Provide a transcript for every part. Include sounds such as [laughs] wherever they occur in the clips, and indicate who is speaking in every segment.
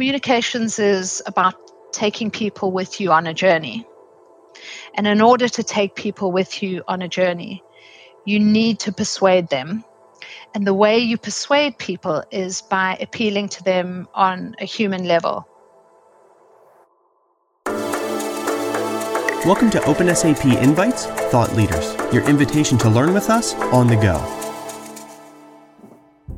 Speaker 1: communications is about taking people with you on a journey. And in order to take people with you on a journey, you need to persuade them. And the way you persuade people is by appealing to them on a human level.
Speaker 2: Welcome to OpenSAP Invites Thought Leaders, your invitation to learn with us on the go.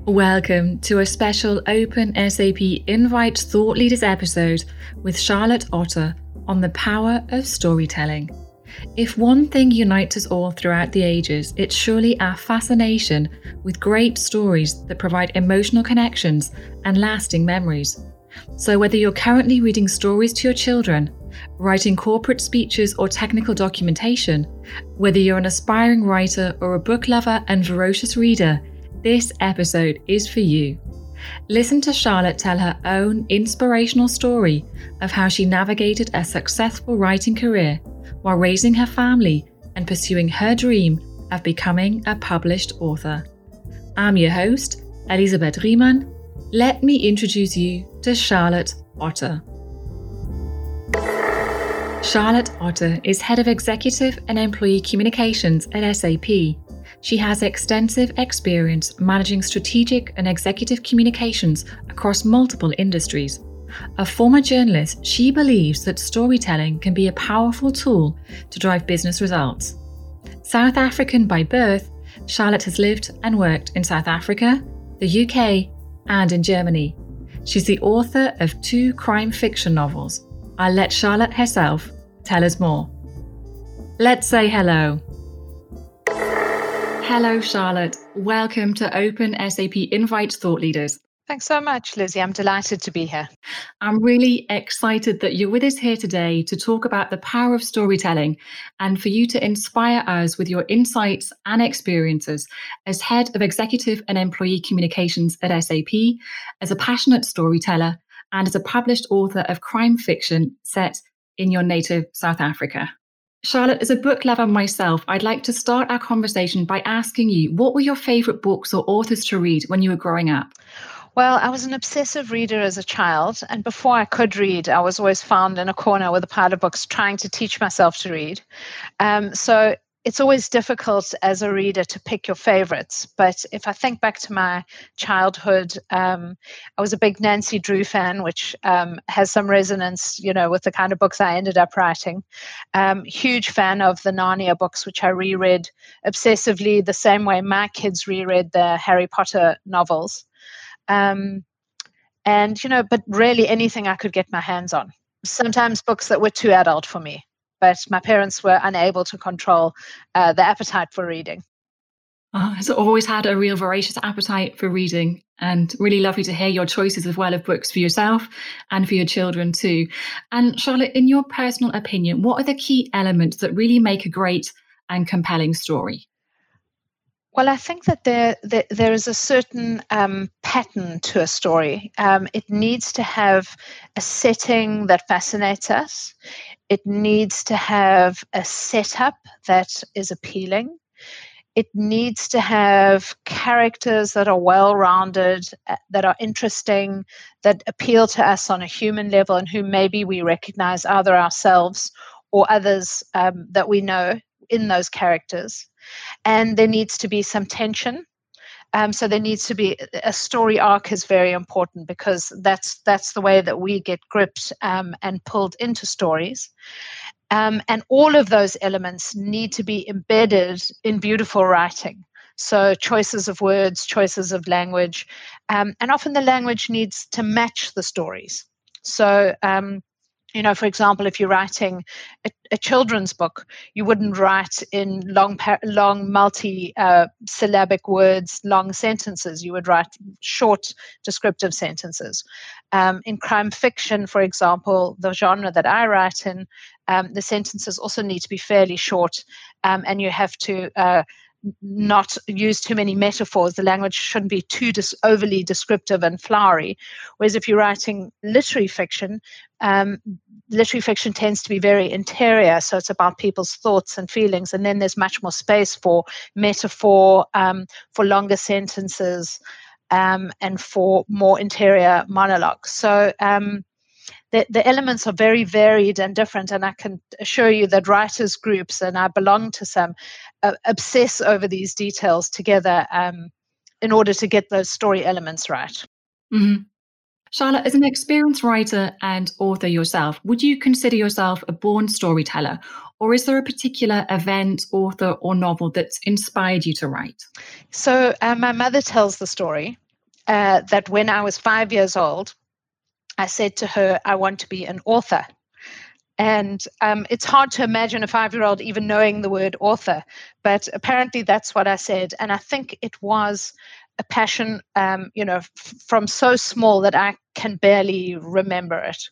Speaker 3: Welcome to a special Open SAP Invite Thought Leaders episode with Charlotte Otter on the power of storytelling. If one thing unites us all throughout the ages, it's surely our fascination with great stories that provide emotional connections and lasting memories. So, whether you're currently reading stories to your children, writing corporate speeches or technical documentation, whether you're an aspiring writer or a book lover and voracious reader, this episode is for you. Listen to Charlotte tell her own inspirational story of how she navigated a successful writing career while raising her family and pursuing her dream of becoming a published author. I'm your host, Elisabeth Riemann. Let me introduce you to Charlotte Otter. Charlotte Otter is Head of Executive and Employee Communications at SAP she has extensive experience managing strategic and executive communications across multiple industries. A former journalist, she believes that storytelling can be a powerful tool to drive business results. South African by birth, Charlotte has lived and worked in South Africa, the UK, and in Germany. She's the author of two crime fiction novels. I'll let Charlotte herself tell us more. Let's say hello. Hello, Charlotte. Welcome to Open SAP Invite Thought Leaders.
Speaker 1: Thanks so much, Lizzie. I'm delighted to be here.
Speaker 3: I'm really excited that you're with us here today to talk about the power of storytelling and for you to inspire us with your insights and experiences as head of executive and employee communications at SAP, as a passionate storyteller, and as a published author of crime fiction set in your native South Africa. Charlotte, as a book lover myself, I'd like to start our conversation by asking you what were your favorite books or authors to read when you were growing up?
Speaker 1: Well, I was an obsessive reader as a child, and before I could read, I was always found in a corner with a pile of books trying to teach myself to read. Um, so it's always difficult as a reader to pick your favorites. But if I think back to my childhood, um, I was a big Nancy Drew fan, which um, has some resonance, you know, with the kind of books I ended up writing. Um, huge fan of the Narnia books, which I reread obsessively, the same way my kids reread the Harry Potter novels. Um, and you know, but really anything I could get my hands on. Sometimes books that were too adult for me but my parents were unable to control uh, the appetite for reading.
Speaker 3: Oh, has always had a real voracious appetite for reading, and really lovely to hear your choices as well of books for yourself and for your children too. And Charlotte, in your personal opinion, what are the key elements that really make a great and compelling story?
Speaker 1: Well, I think that there there, there is a certain um, pattern to a story. Um, it needs to have a setting that fascinates us. It needs to have a setup that is appealing. It needs to have characters that are well rounded, uh, that are interesting, that appeal to us on a human level, and who maybe we recognize either ourselves or others um, that we know in those characters. And there needs to be some tension um, so there needs to be a story arc is very important because that's that's the way that we get gripped um, and pulled into stories. Um, and all of those elements need to be embedded in beautiful writing. So choices of words, choices of language, um, and often the language needs to match the stories. So um, you know, for example, if you're writing a, a children's book, you wouldn't write in long, long multi-syllabic uh, words, long sentences. You would write short, descriptive sentences. Um, in crime fiction, for example, the genre that I write in, um, the sentences also need to be fairly short, um, and you have to uh, not use too many metaphors. The language shouldn't be too dis- overly descriptive and flowery. Whereas if you're writing literary fiction, um, literary fiction tends to be very interior, so it's about people's thoughts and feelings, and then there's much more space for metaphor, um, for longer sentences. um, and for more interior monologues. So um, the, the elements are very varied and different, and I can assure you that writers' groups, and I belong to some, uh, obsess over these details together um, in order to get those story elements right.
Speaker 3: Mm-hmm. Charlotte, as an experienced writer and author yourself, would you consider yourself a born storyteller, or is there a particular event, author, or novel that's inspired you to write?
Speaker 1: So, uh, my mother tells the story uh, that when I was five years old, I said to her, I want to be an author. And um, it's hard to imagine a five year old even knowing the word author, but apparently that's what I said. And I think it was a passion, um, you know, f- from so small that I can barely remember it.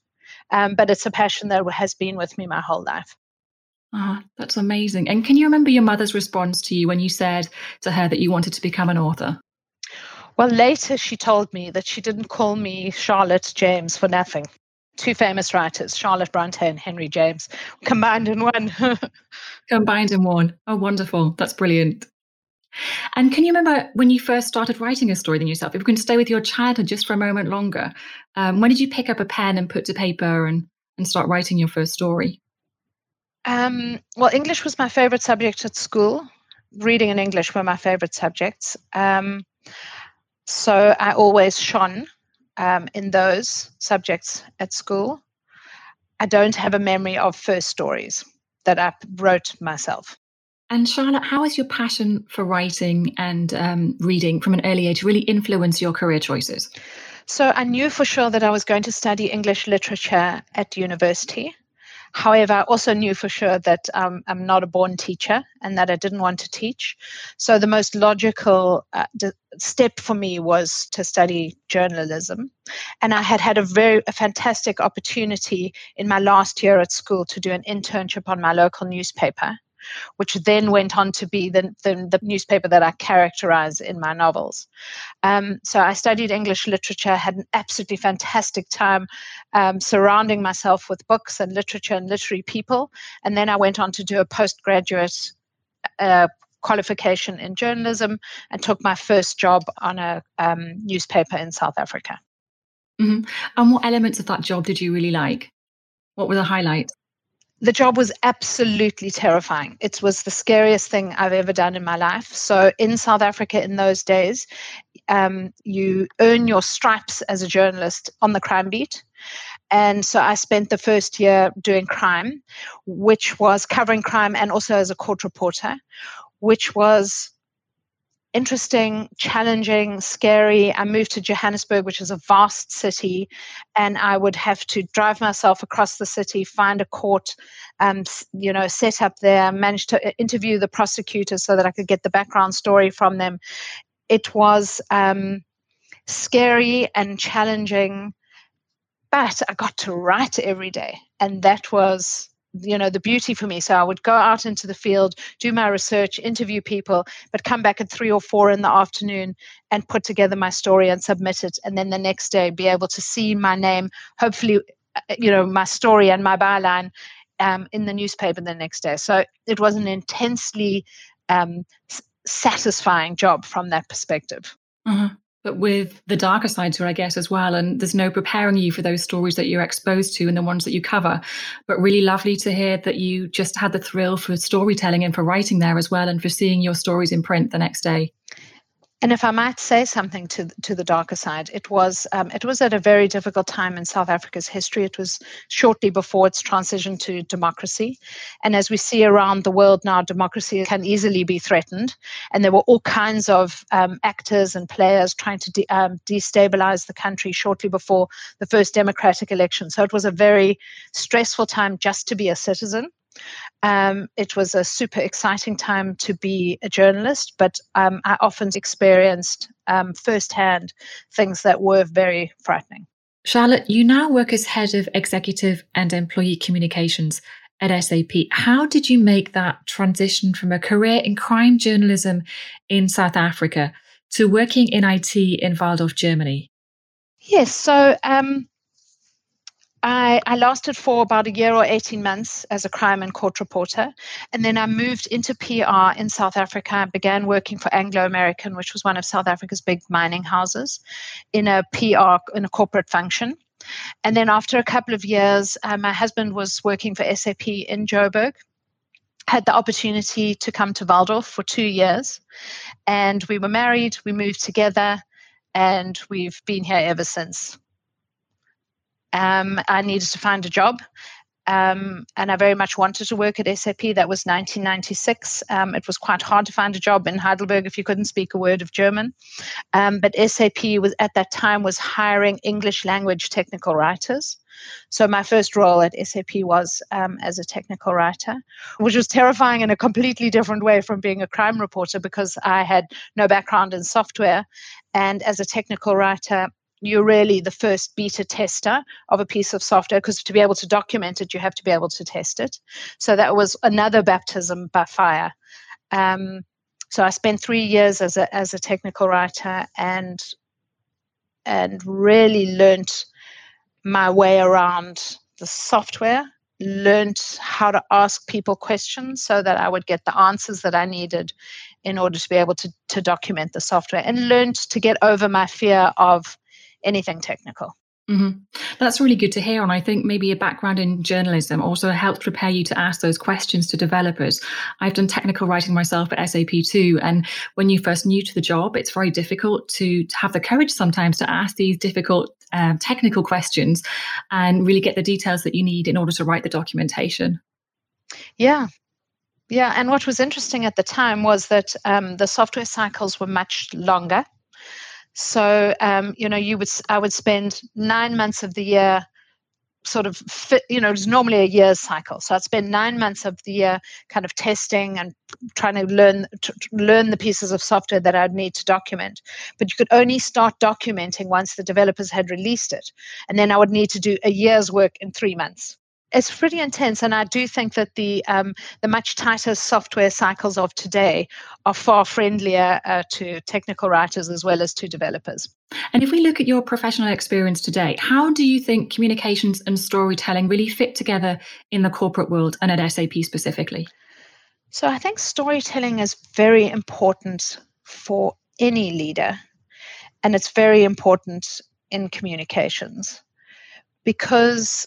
Speaker 1: Um, but it's a passion that has been with me my whole life.
Speaker 3: Ah, that's amazing. And can you remember your mother's response to you when you said to her that you wanted to become an author?
Speaker 1: Well, later she told me that she didn't call me Charlotte James for nothing. Two famous writers, Charlotte Bronte and Henry James, combined in one. [laughs]
Speaker 3: combined in one. Oh, wonderful. That's brilliant. And can you remember when you first started writing a story then yourself? If we can stay with your childhood just for a moment longer, um, when did you pick up a pen and put to paper and, and start writing your first story?
Speaker 1: Um, well, English was my favorite subject at school. Reading and English were my favorite subjects. Um, so I always shone um, in those subjects at school. I don't have a memory of first stories that I wrote myself.
Speaker 3: And Charlotte, how has your passion for writing and um, reading from an early age really influenced your career choices?
Speaker 1: So I knew for sure that I was going to study English literature at university. However, I also knew for sure that um, I'm not a born teacher and that I didn't want to teach. So the most logical uh, d- step for me was to study journalism. And I had had a very a fantastic opportunity in my last year at school to do an internship on my local newspaper which then went on to be the, the, the newspaper that I characterize in my novels. Um, so I studied English literature, had an absolutely fantastic time um, surrounding myself with books and literature and literary people. And then I went on to do a postgraduate uh, qualification in journalism and took my first job on a um, newspaper in South Africa.
Speaker 3: Mm-hmm. And what elements of that job did you really like? What were the highlights?
Speaker 1: The job was absolutely terrifying. It was the scariest thing I've ever done in my life. So, in South Africa in those days, um, you earn your stripes as a journalist on the crime beat. And so I spent the first year doing crime, which was covering crime and also as a court reporter, which was interesting, challenging, scary. I moved to Johannesburg, which is a vast city, and I would have to drive myself across the city, find a court, um, you know, set up there, manage to uh, interview the prosecutor so that I could get the background story from them. It was um, scary and challenging, but I got to write every day, and that was you know the beauty for me. So i would go out into the field do my research interview people but come back at three or four in the afternoon and put together my story and submit it. And then the next day be able to see my name hopefully uh, you know my story and my byline um, in the newspaper the next day. So it was an intensely um, satisfying job from that perspective.
Speaker 3: Uh-huh but with the darker side to it, I guess, as well. And there's no preparing you for those stories that you're exposed to and the ones that you cover. But really lovely to hear that you just had the thrill for storytelling and for writing there as well and for seeing your stories in print the next day.
Speaker 1: And if I might say something to to the darker side, it was um, it was at a very difficult time in South Africa's history. It was shortly before its transition to democracy, and as we see around the world now, democracy can easily be threatened. And there were all kinds of um, actors and players trying to de- um, destabilize the country shortly before the first democratic election. So it was a very stressful time just to be a citizen. Um, it was a super exciting time to be a journalist, but um, I often experienced um, firsthand things that were very frightening.
Speaker 3: Charlotte, you now work as head of executive and employee communications at SAP. How did you make that transition from a career in crime journalism in South Africa to working in IT in Walldorf, Germany?
Speaker 1: Yes, so um, I, I, lasted for about a year or 18 months as a crime and court reporter. And then I moved into PR in South Africa. I began working for Anglo American, which was one of South Africa's big mining houses, in a PR, in a corporate function. And then after a couple of years, uh, my husband was working for SAP in Joburg. Had the opportunity to come to Walldorf for two years. And we were married, we moved together, and we've been here ever since. Um, I needed to find a job. Um, and I very much wanted to work at SAP. That was 1996. Um, it was quite hard to find a job in Heidelberg if you couldn't speak a word of German. Um, but SAP was at that time was hiring English language technical writers. So my first role at SAP was um, as a technical writer, which was terrifying in a completely different way from being a crime reporter because I had no background in software. And as a technical writer, you're really the first beta tester of a piece of software because to be able to document it, you have to be able to test it. So that was another baptism by fire. Um, so I spent three years as a as a technical writer and and really learnt my way around the software learned how to ask people questions so that I would get the answers that I needed in order to be able to, to document the software and learned to get over my fear of anything technical.
Speaker 3: Mm-hmm. That's really good to hear. And I think maybe a background in journalism also helps prepare you to ask those questions to developers. I've done technical writing myself at SAP too. And when you first new to the job, it's very difficult to, to have the courage sometimes to ask these difficult um, technical questions and really get the details that you need in order to write the documentation.
Speaker 1: Yeah, yeah, and what was interesting at the time was that um, the software cycles were much longer. So, um, you know, you would I would spend nine months of the year sort of fit, you know, it's normally a year cycle. So I'd spend nine months of the year kind of testing and trying to learn to learn the pieces of software that I'd need to document. But you could only start documenting once the developers had released it. And then I would need to do a year's work in three months it's pretty intense, and I do think that the um, the much tighter software cycles of today are far friendlier uh, to technical writers as well as to developers.
Speaker 3: And if we look at your professional experience today, how do you think communications and storytelling really fit together in the corporate world and at SAP specifically?
Speaker 1: So I think storytelling is very important for any leader, and it's very important in communications because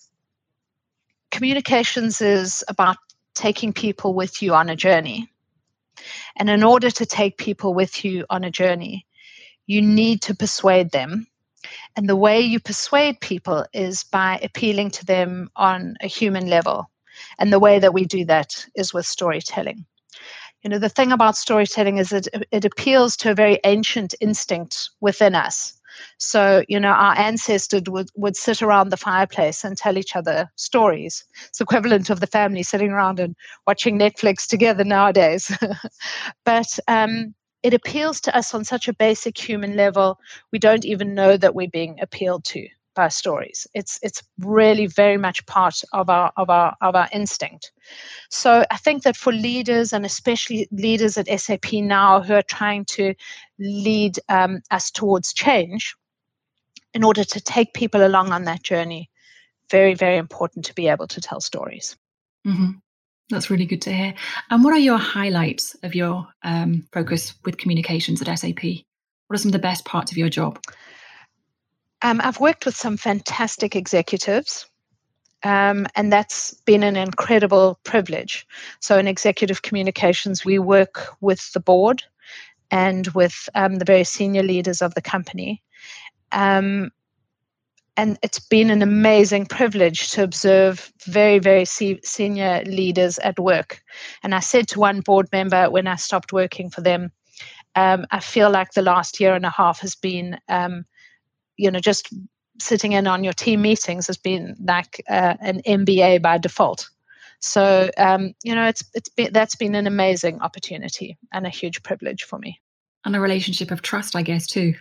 Speaker 1: communications is about taking people with you on a journey. And in order to take people with you on a journey, you need to persuade them. And the way you persuade people is by appealing to them on a human level. And the way that we do that is with storytelling. You know, the thing about storytelling is that it appeals to a very ancient instinct within us so, you know, our ancestors would, would sit around the fireplace and tell each other stories. It's equivalent of the family sitting around and watching Netflix together nowadays. [laughs] but um, it appeals to us on such a basic human level, we don't even know that we're being appealed to by stories. It's it's really very much part of our of our of our instinct. So I think that for leaders and especially leaders at SAP now who are trying to lead um, us towards change, in order to take people along on that journey, very very important to be able to tell stories.
Speaker 3: Mm-hmm. That's really good to hear. And what are your highlights of your um, focus with communications at SAP? What are some of the best parts of your job?
Speaker 1: Um, I've worked with some fantastic executives, um, and that's been an incredible privilege. So, in executive communications, we work with the board and with um, the very senior leaders of the company. Um, and it's been an amazing privilege to observe very, very se- senior leaders at work. And I said to one board member when I stopped working for them, um, I feel like the last year and a half has been um, you know just sitting in on your team meetings has been like uh, an MBA by default. So um, you know, it's it's been, that's been an amazing opportunity and a huge privilege for me.
Speaker 3: And a relationship of trust, I guess, too.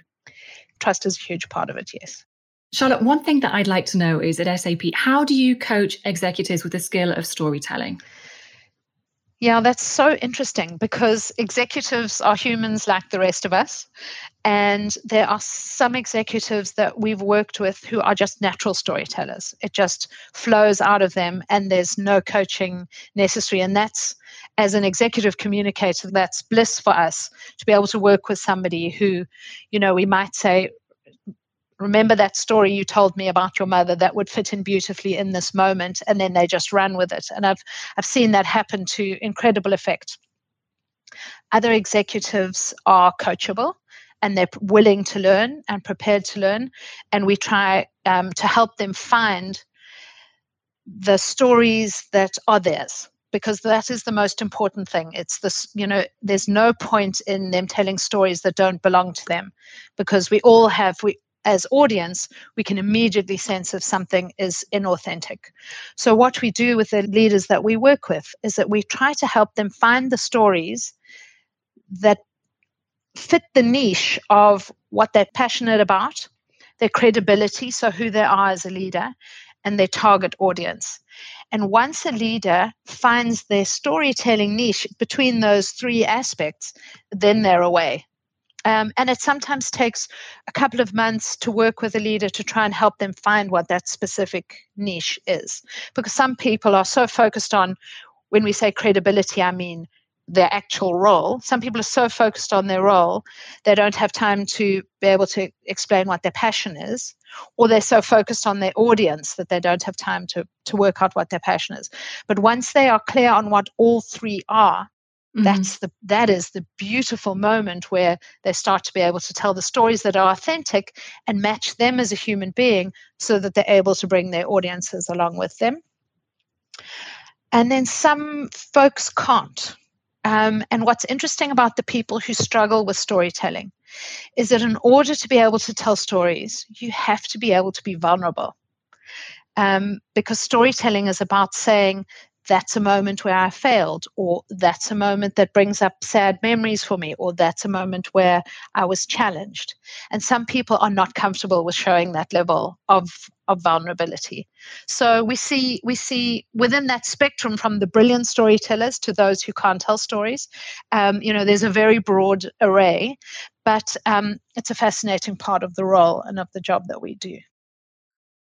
Speaker 1: Trust is a huge part of it. Yes.
Speaker 3: Charlotte, one thing that I'd like to know is at SAP, how do you coach executives with the skill of storytelling?
Speaker 1: Yeah, that's so interesting because executives are humans like the rest of us. And there are some executives that we've worked with who are just natural storytellers. It just flows out of them, and there's no coaching necessary. And that's, as an executive communicator, that's bliss for us to be able to work with somebody who, you know, we might say, remember that story you told me about your mother that would fit in beautifully in this moment and then they just run with it and i've i've seen that happen to incredible effect other executives are coachable and they're willing to learn and prepared to learn. And we try um, to help them find the stories that are theirs because that is the most important thing. It's this, you know, there's no point in them telling stories that don't belong to them because we all have, we, as audience, we can immediately sense if something is inauthentic. So, what we do with the leaders that we work with is that we try to help them find the stories that fit the niche of what they're passionate about, their credibility, so who they are as a leader, and their target audience. And once a leader finds their storytelling niche between those three aspects, then they're away. Um, and it sometimes takes a couple of months to work with a leader to try and help them find what that specific niche is. Because some people are so focused on, when we say credibility, I mean their actual role. Some people are so focused on their role, they don't have time to be able to explain what their passion is, or they're so focused on their audience that they don't have time to, to work out what their passion is. But once they are clear on what all three are, mm-hmm. that's the that is the beautiful moment where they start to be able to tell the stories that are authentic and match them as a human being so that they're able to bring their audiences along with them. And then some folks can't um, and what's interesting about the people who struggle with storytelling is that in order to be able to tell stories, you have to be able to be vulnerable. Um, because storytelling is about saying that's a moment where I failed, or that's a moment that brings up sad memories for me, or that's a moment where I was challenged. And some people are not comfortable with showing that level of, of vulnerability. So we see we see within that spectrum from the brilliant storytellers to those who can't tell stories. Um, you know, there's a very broad array, but um, it's a fascinating part of the role and of the job that we do.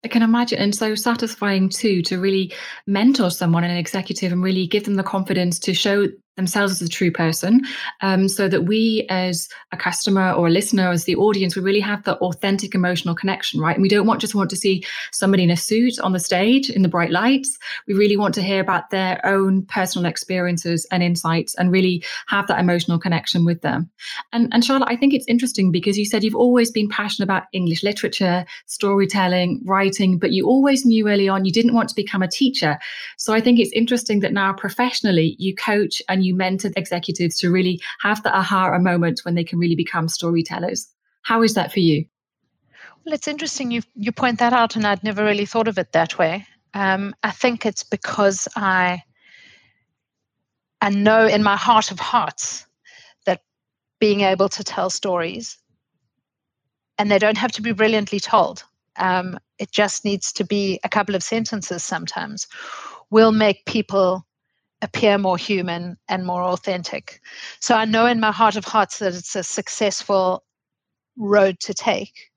Speaker 3: I can imagine, and so satisfying too to really mentor someone, in an executive, and really give them the confidence to show themselves as a true person um, so that we as a customer or a listener as the audience we really have the authentic emotional connection right? And we don't want just want to see somebody in a suit on the stage in the bright lights. We really want to hear about their own personal experiences and insights and really have that emotional connection with them. And, and charlotte i think it's interesting because you said you've always been passionate about english literature storytelling writing but you always knew early on you didn't want to become a teacher. So i think it's interesting that now professionally you coach and you you mentor executives to really have the aha moment when they can really become storytellers. How is that for you?
Speaker 1: Well, it's interesting you you point that out, and I'd never really thought of it that way. Um, I think it's because I I know in my heart of hearts that being able to tell stories, and they don't have to be brilliantly told. Um, it just needs to be a couple of sentences sometimes, will make people appear more human and more authentic. So I know in my heart of hearts that it's a successful road to take.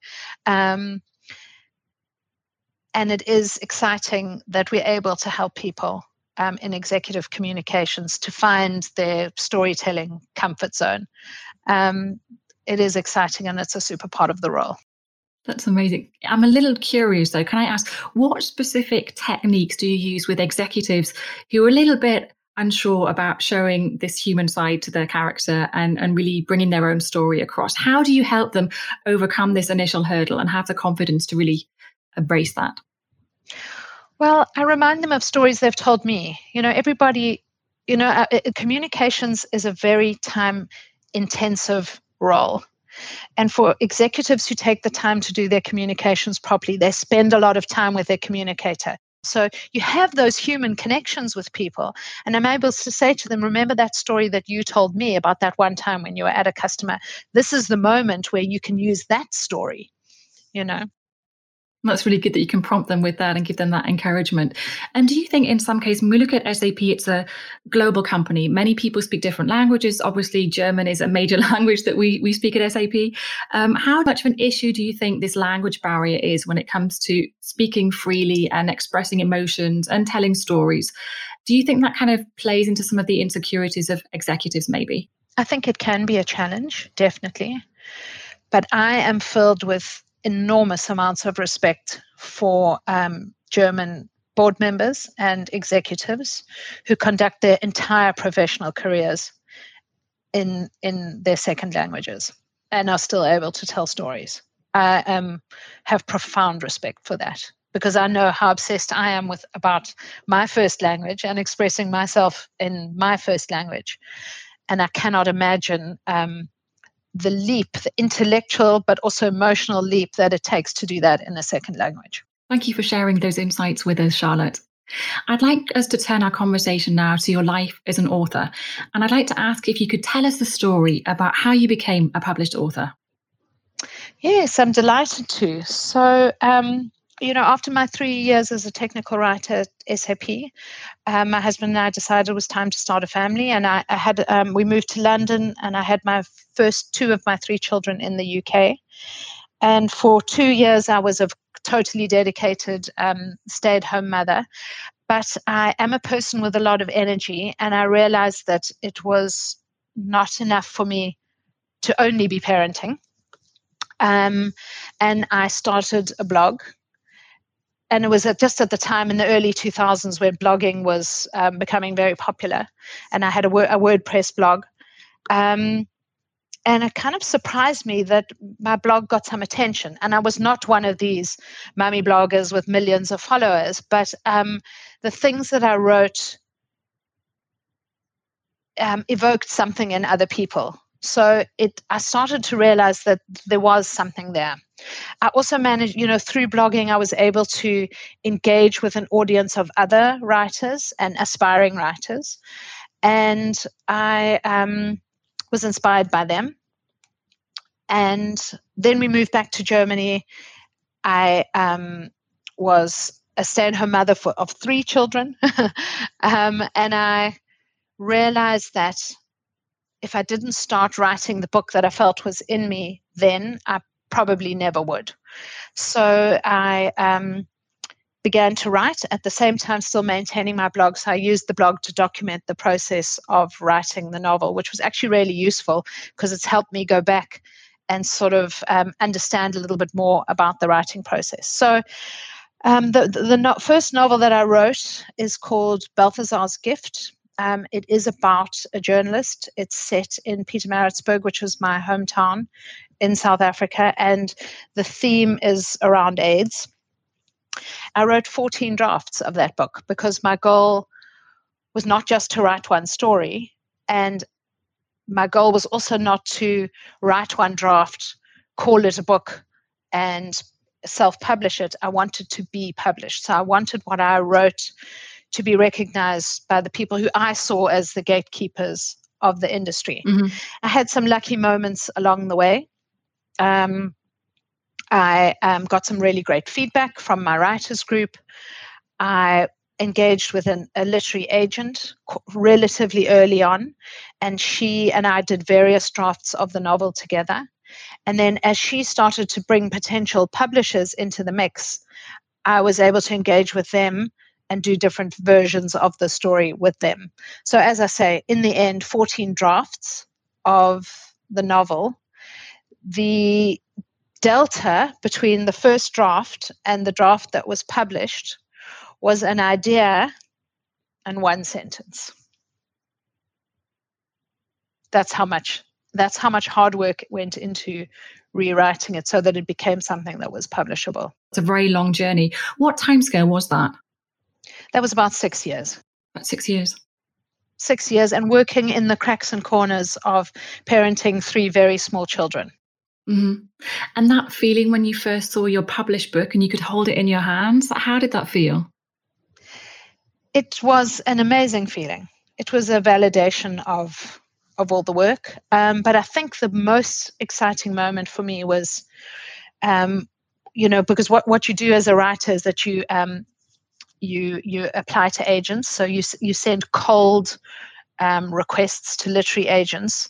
Speaker 1: Um, and it is exciting that we're able to help people um, in executive communications to find their storytelling comfort zone. Um, it is exciting and it's a super part of the role.
Speaker 3: That's amazing. I'm a little curious though. Can I ask what specific techniques do you use with executives who are a little bit unsure about showing this human side to their character and, and really bringing their own story across? How do you help them overcome this initial hurdle and have the confidence to really embrace that?
Speaker 1: Well, I remind them of stories they've told me. You know, everybody, you know, uh, communications is a very time intensive role. And for executives who take the time to do their communications properly, they spend a lot of time with their communicator. So you have those human connections with people. And I'm able to say to them, remember that story that you told me about that one time when you were at a customer. This is the moment where you can use that story, you know.
Speaker 3: That's really good that you can prompt them with that and give them that encouragement. And do you think, in some cases, when we look at SAP, it's a global company. Many people speak different languages. Obviously, German is a major [laughs] language that we we speak at SAP. Um, how much of an issue do you think this language barrier is when it comes to speaking freely and expressing emotions and telling stories? Do you think that kind of plays into some of the insecurities of executives, maybe?
Speaker 1: I think it can be a challenge, definitely. But I am filled with enormous amounts of respect for um, German board members and executives who conduct their entire professional careers in in their second languages and are still able to tell stories. I um, have profound respect for that because I know how obsessed I am with about my first language and expressing myself in my first language, and I cannot imagine um, the leap, the intellectual but also emotional leap that it takes to do that in a second language.
Speaker 3: Thank you for sharing those insights with us, Charlotte. I'd like us to turn our conversation now to your life as an author. And I'd like to ask if you could tell us the story about how you became a published author.
Speaker 1: Yes, I'm delighted to. So, um, you know, after my three years as a technical writer at SAP, um, my husband and I decided it was time to start a family, and I, I had um, we moved to London, and I had my first two of my three children in the UK, and for two years I was a totally dedicated um, stay-at-home mother. But I am a person with a lot of energy, and I realized that it was not enough for me to only be parenting. Um, and I started a blog and it was at, just at the time in the early 2000s when blogging was um, becoming very popular and i had a, a wordpress blog um, and it kind of surprised me that my blog got some attention. And i was not one of these mummy bloggers with millions of followers but um, the things that i wrote um, evoked something in other people. So it i started to realize that there was something there. I also managed, you know, through blogging, I was able to engage with an audience of other writers and aspiring writers. And I um, was inspired by them. And then we moved back to Germany. I um, was a stay at home mother for, of three children. [laughs] um, and I realized that if I didn't start writing the book that I felt was in me then, I probably never would. So I um, began to write at the same time, still maintaining my blog. So I used the blog to document the process of writing the novel, which was actually really useful because it's helped me go back and sort of um, understand a little bit more about the writing process. So um, the, the, the no- first novel that I wrote is called Balthasar's Gift. Um, it is about a journalist. It's set in Pietermaritzburg, which was my hometown in South Africa, and the theme is around AIDS. I wrote 14 drafts of that book because my goal was not just to write one story, and my goal was also not to write one draft, call it a book, and self publish it. I wanted to be published. So I wanted what I wrote to be recognized by the people who I saw as the gatekeepers of the industry. Mm-hmm. I had some lucky moments along the way. Um, I um, got some really great feedback from my writers group. I engaged with an, a literary agent relatively early on, and she and I did various drafts of the novel together. And then, as she started to bring potential publishers into the mix, I was able to engage with them and do different versions of the story with them. So, as I say, in the end, 14 drafts of the novel the delta between the first draft and the draft that was published was an idea and one sentence. That's how much that's how much hard work went into rewriting it so that it became something that was publishable.
Speaker 3: It's a very long journey. What timescale was that?
Speaker 1: That was about six years.
Speaker 3: About six years.
Speaker 1: Six years and working in the cracks and corners of parenting three very small children.
Speaker 3: Mm-hmm. And that feeling when you first saw your published book and you could hold it in your hands, how did that feel?
Speaker 1: It was an amazing feeling. It was a validation of of all the work. Um, but I think the most exciting moment for me was um, you know, because what, what you do as a writer is that you um, you you apply to agents. So you you send cold um, requests to literary agents,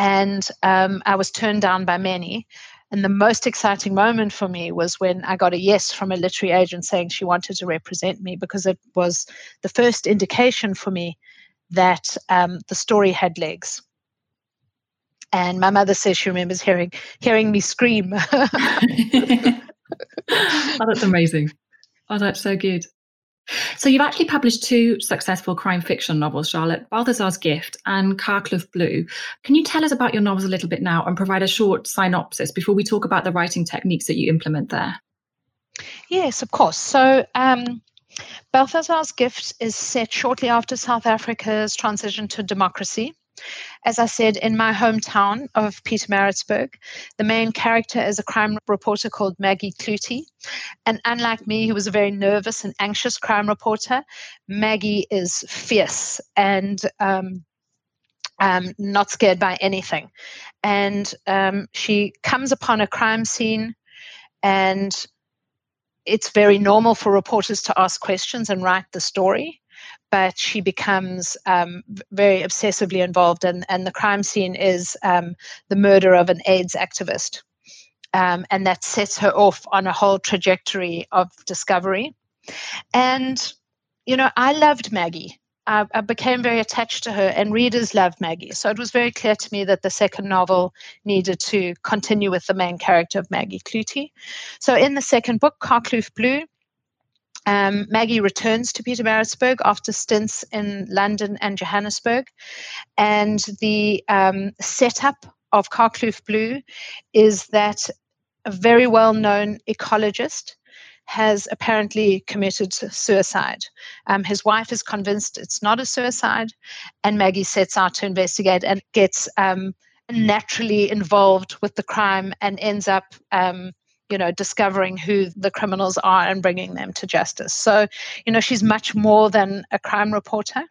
Speaker 1: and um, I was turned down by many. And the most exciting moment for me was when I got a yes from a literary agent saying she wanted to represent me because it was the first indication for me that um, the story had legs. And my mother says she remembers hearing hearing me scream. [laughs]
Speaker 3: oh, that's amazing. Oh, that's so good. So you've actually published two successful crime fiction novels, Charlotte, Balthasar's Gift and Karkloof Blue. Can you tell us about your novels a little bit now and provide a short synopsis before we talk about the writing techniques that you implement there?
Speaker 1: Yes, of course. So um, Balthasar's Gift is set shortly after South Africa's transition to democracy. As I said, in my hometown of Pietermaritzburg, the main character is a crime reporter called Maggie Cloete. And unlike me, who was a very nervous and anxious crime reporter, Maggie is fierce and um, um, not scared by anything. And um, she comes upon a crime scene and it's very normal for reporters to ask questions and write the story but she becomes um, very obsessively involved, and, and the crime scene is um, the murder of an AIDS activist. Um, and that sets her off on a whole trajectory of discovery. And, you know, I loved Maggie. I, I, became very attached to her, and readers loved Maggie. So it was very clear to me that the second novel needed to continue with the main character of Maggie Cloete. So in the second book, Karkloof Blue, um, Maggie returns to Pietermaritzburg after stints in London and Johannesburg. And the um, setup of Karkloof Blue is that a very well known ecologist has apparently committed suicide. Um, his wife is convinced it's not a suicide, and Maggie sets out to investigate and gets um, naturally involved with the crime and ends up um, you know discovering who the criminals are and bringing them to justice. So you know she's much more than a crime reporter.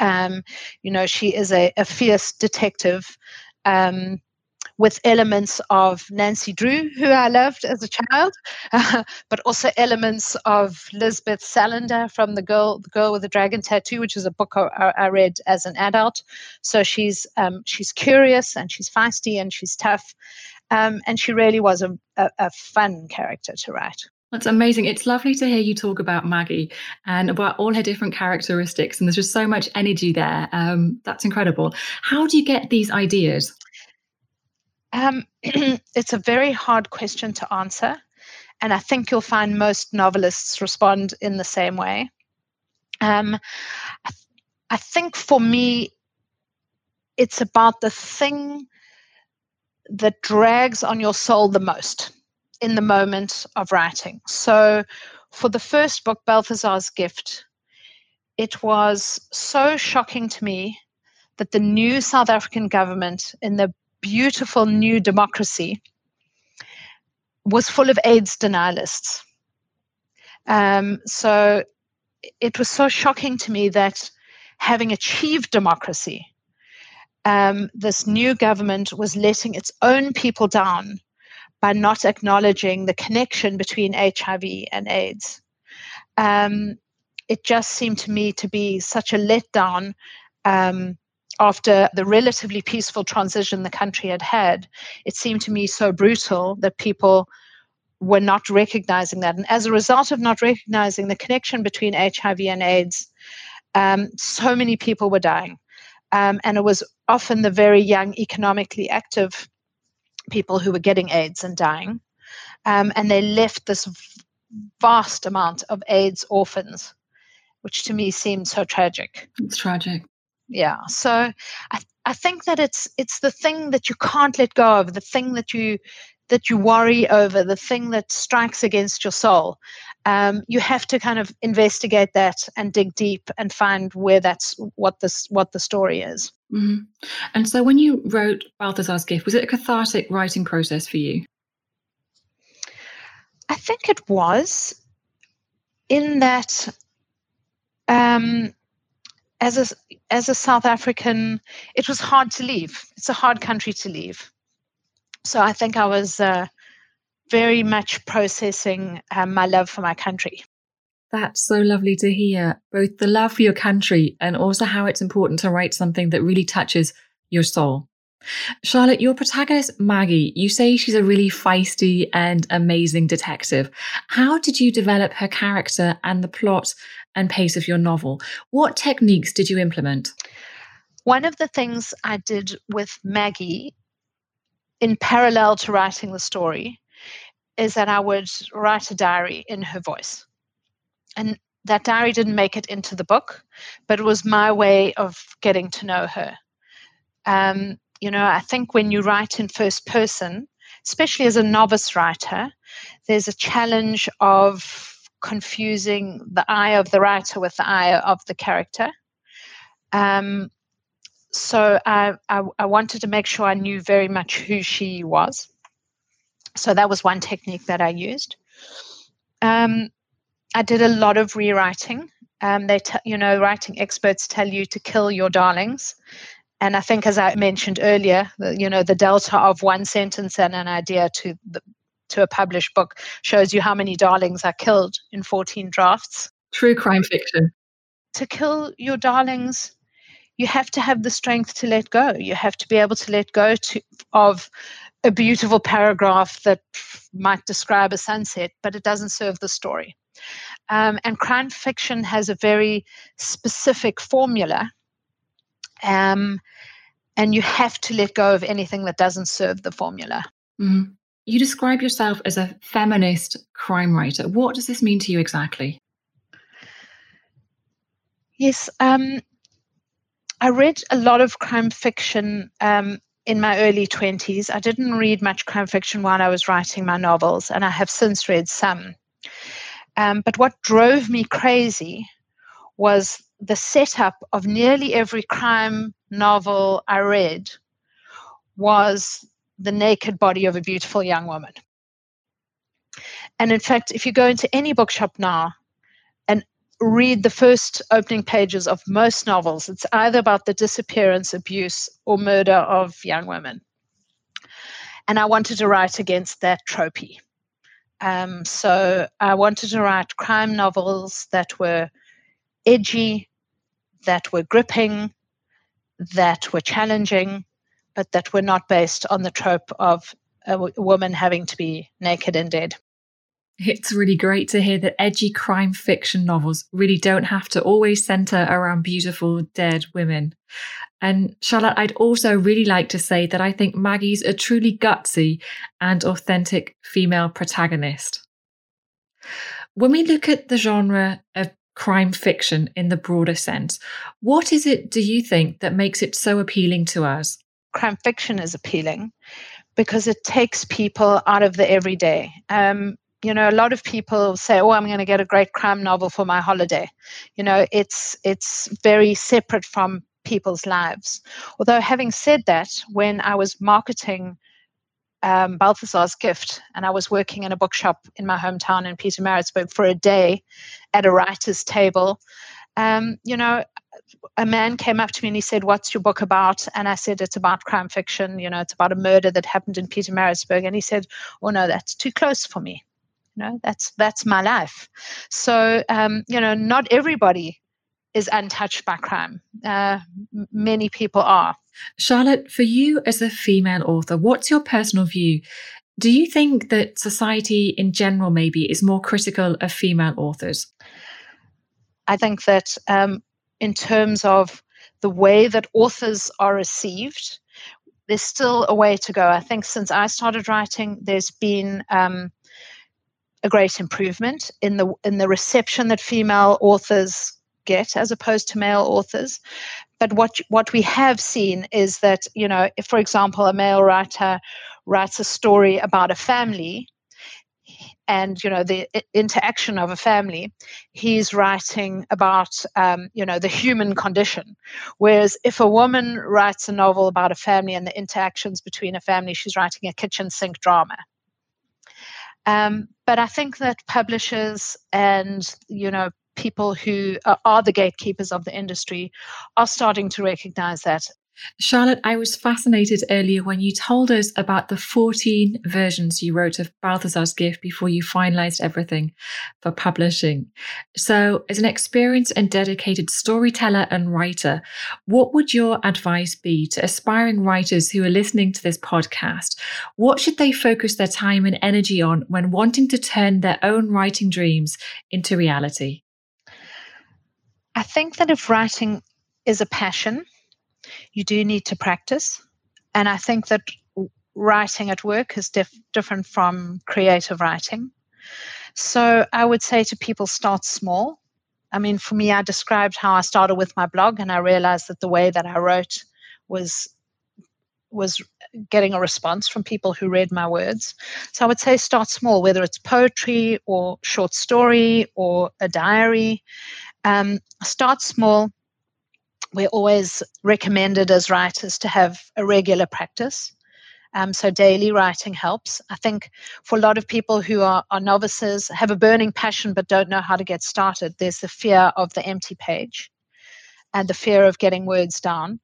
Speaker 1: Um, you know she is a, a fierce detective um, with elements of Nancy Drew, who I loved as a child, [laughs] but also elements of Lisbeth Salander from the girl, the girl with the dragon tattoo, which is a book I, I read as an adult. So she's um, she's curious and she's feisty and she's tough, um, and she really was a, a, a fun character to write.
Speaker 3: That's amazing. It's lovely to hear you talk about Maggie and about all her different characteristics. And there's just so much energy there. Um, that's incredible. How do you get these ideas?
Speaker 1: Um, [clears throat] it's a very hard question to answer. And I think you'll find most novelists respond in the same way. Um, I, th- I think for me, it's about the thing that drags on your soul the most in the moment of writing. So, for the first book, Balthasar's Gift, it was so shocking to me that the new South African government, in the beautiful new democracy, was full of AIDS denialists. Um, so, it was so shocking to me that having achieved democracy, um, this new government was letting its own people down by not acknowledging the connection between HIV and AIDS. Um, it just seemed to me to be such a letdown um, after the relatively peaceful transition the country had had. It seemed to me so brutal that people were not recognizing that. And as a result of not recognizing the connection between HIV and AIDS, um, so many people were dying. Um, and it was often the very young, economically active people who were getting AIDS and dying. Um, and they left this vast amount of AIDS orphans, which to me seemed so tragic.
Speaker 3: It's tragic.
Speaker 1: Yeah. So I, I think that it's it's the thing that you can't let go of, the thing that you that you worry over, the thing that strikes against your soul um, you have to kind of investigate that and dig deep and find where that's what this what the story is.
Speaker 3: Mm-hmm. And so, when you wrote Balthasar's Gift, was it a cathartic writing process for you?
Speaker 1: I think it was, in that, um, as a as a South African, it was hard to leave. It's a hard country to leave. So I think I was uh, very much processing um, my love for my country.
Speaker 3: That's so lovely to hear, both the love for your country and also how it's important to write something that really touches your soul. Charlotte, your protagonist, Maggie, you say she's a really feisty and amazing detective. How did you develop her character and the plot and pace of your novel? What techniques did you implement?
Speaker 1: One of the things I did with Maggie in parallel to writing the story is that I would write a diary in her voice. And that diary didn't make it into the book, but it was my way of getting to know her. Um, you know, I think when you write in first person, especially as a novice writer, there's a challenge of confusing the eye of the writer with the eye of the character. Um, so I, I, I wanted to make sure I knew very much who she was. So that was one technique that I used. Um, I did a lot of rewriting. Um, they, t- you know, writing experts tell you to kill your darlings, and I think, as I mentioned earlier, the, you know, the delta of one sentence and an idea to the, to a published book shows you how many darlings are killed in 14 drafts.
Speaker 3: True crime fiction.
Speaker 1: To kill your darlings, you have to have the strength to let go. You have to be able to let go to, of a beautiful paragraph that might describe a sunset, but it doesn't serve the story. Um, and crime fiction has a very specific formula. Um, and you have to let go of anything that doesn't serve the formula.
Speaker 3: Mm. You describe yourself as a feminist crime writer. What does this mean to you exactly?
Speaker 1: Yes, um, I read a lot of crime fiction um, in my early 20s. I didn't read much crime fiction while I was writing my novels, and I have since read some. Um, but what drove me crazy was the setup of nearly every crime novel I read was the naked body of a beautiful young woman. And in fact, if you go into any bookshop now, read the first opening pages of most novels, it's either about the disappearance, abuse, or murder of young women. And I wanted to write against that tropey. Um, so I wanted to write crime novels that were edgy, that were gripping, that were challenging, but that were not based on the trope of a, w- a woman having to be naked and dead.
Speaker 3: It's really great to hear that edgy crime fiction novels really don't have to always center around beautiful dead women. And Charlotte, I'd also really like to say that I think Maggie's a truly gutsy and authentic female protagonist. When we look at the genre of crime fiction in the broader sense, what is it, do you think, that makes it so appealing to us?
Speaker 1: Crime fiction is appealing because it takes people out of the everyday. Um, you know a lot of people say oh i'm going to get a great crime novel for my holiday you know it's it's very separate from people's lives although having said that when i was marketing um, Balthasar's gift and i was working in a bookshop in my hometown in pietermaritzburg for a day at a writer's table um, you know a man came up to me and he said, What's your book about? And I said, It's about crime fiction. You know, it's about a murder that happened in Pietermaritzburg. And he said, Oh, no, that's too close for me know that's that's my life. So um, you know not everybody is untouched by crime. Uh, many people are.
Speaker 3: Charlotte for you as a female author what's your personal view? Do you think that society in general maybe is more critical of female authors?
Speaker 1: I think that um, in terms of the way that authors are received there's still a way to go. I think since I started writing, there's been um, a great improvement in the in the reception that female authors get as opposed to male authors. But what what we have seen is that you know, if for example a male writer writes a story about a family and you know the interaction of a family he's writing about um, you know the human condition whereas if a woman writes a novel about a family and the interactions between a family she's writing a kitchen sink drama um, but I think that publishers and you know people who are, are the gatekeepers of the industry are starting to recognize that.
Speaker 3: Charlotte, I was fascinated earlier when you told us about the 14 versions you wrote of Balthasar's Gift before you finalized everything for publishing. So, as an experienced and dedicated storyteller and writer, what would your advice be to aspiring writers who are listening to this podcast? What should they focus their time and energy on when wanting to turn their own writing dreams into reality?
Speaker 1: I think that if writing is a passion, you do need to practice. And I think that writing at work is diff- different from creative writing. So I would say to people start small. I mean, for me, I described how I started with my blog, and I realized that the way that I wrote was was getting a response from people who read my words. So I would say start small, whether it's poetry or short story or a diary. Um, start small we're always recommended as writers to have a regular practice. Um, so daily writing helps. I think for a lot of people who are, are novices, have a burning passion but don't know how to get started, there's the fear of the empty page and the fear of getting words down.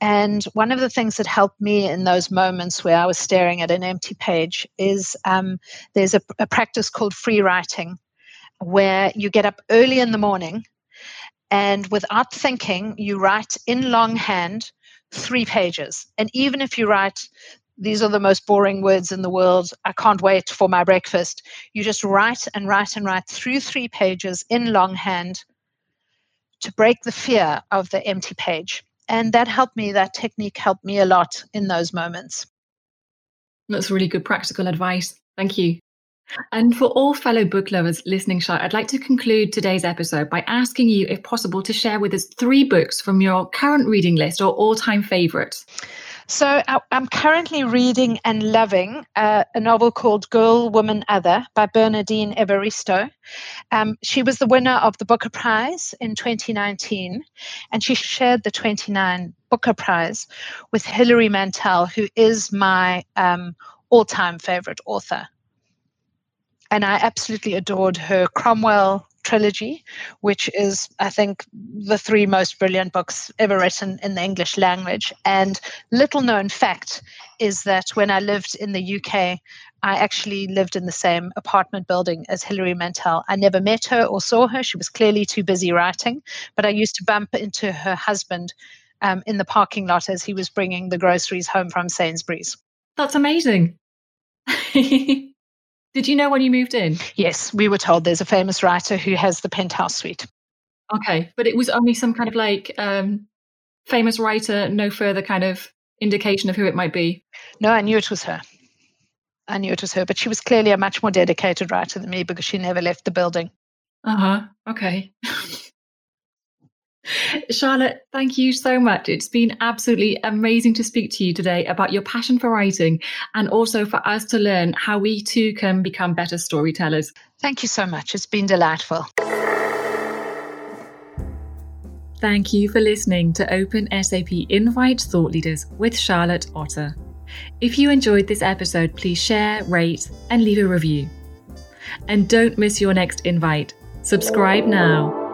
Speaker 1: And one of the things that helped me in those moments where I was staring at an empty page is um, there's a, a practice called free writing, where you get up early in the morning and without thinking, you write in longhand three pages. And even if you write, these are the most boring words in the world, I can't wait for my breakfast, you just write and write and write through three pages in longhand to break the fear of the empty page. And that helped me, that technique helped me a lot in those moments.
Speaker 3: That's really good practical advice. Thank you. And for all fellow book lovers listening, Shai, I'd like to conclude today's episode by asking you, if possible, to share with us three books from your current reading list or all time favorites.
Speaker 1: So I'm currently reading and loving uh, a novel called Girl, Woman, Other by Bernardine Evaristo. Um, she was the winner of the Booker Prize in 2019, and she shared the 29 Booker Prize with Hilary Mantel, who is my um, all-time favorite author and I absolutely adored her Cromwell trilogy, which is, I think, the three most brilliant books ever written in the English language. And little known fact is that when I lived in the UK, I actually lived in the same apartment building as Hilary Mantel. I never met her or saw her. She was clearly too busy writing, but I used to bump into her husband um, in the parking lot as he was bringing the groceries home from Sainsbury's.
Speaker 3: That's amazing. [laughs] Did you know when you moved in?
Speaker 1: Yes, we were told there's a famous writer who has the penthouse suite.
Speaker 3: Okay, but it was only some kind of like um, famous writer, no further kind of indication of who it might be.
Speaker 1: No, I knew it was her. I knew it was her, but she was clearly a much more dedicated writer than me because she never left the building.
Speaker 3: Uh huh. Okay. [laughs] Charlotte, thank you so much. It's been absolutely amazing to speak to you today about your passion for writing and also for us to learn how we too can become better storytellers.
Speaker 1: Thank you so much. It's been delightful.
Speaker 3: Thank you for listening to Open SAP Invite Thought Leaders with Charlotte Otter. If you enjoyed this episode, please share, rate, and leave a review. And don't miss your next invite. Subscribe now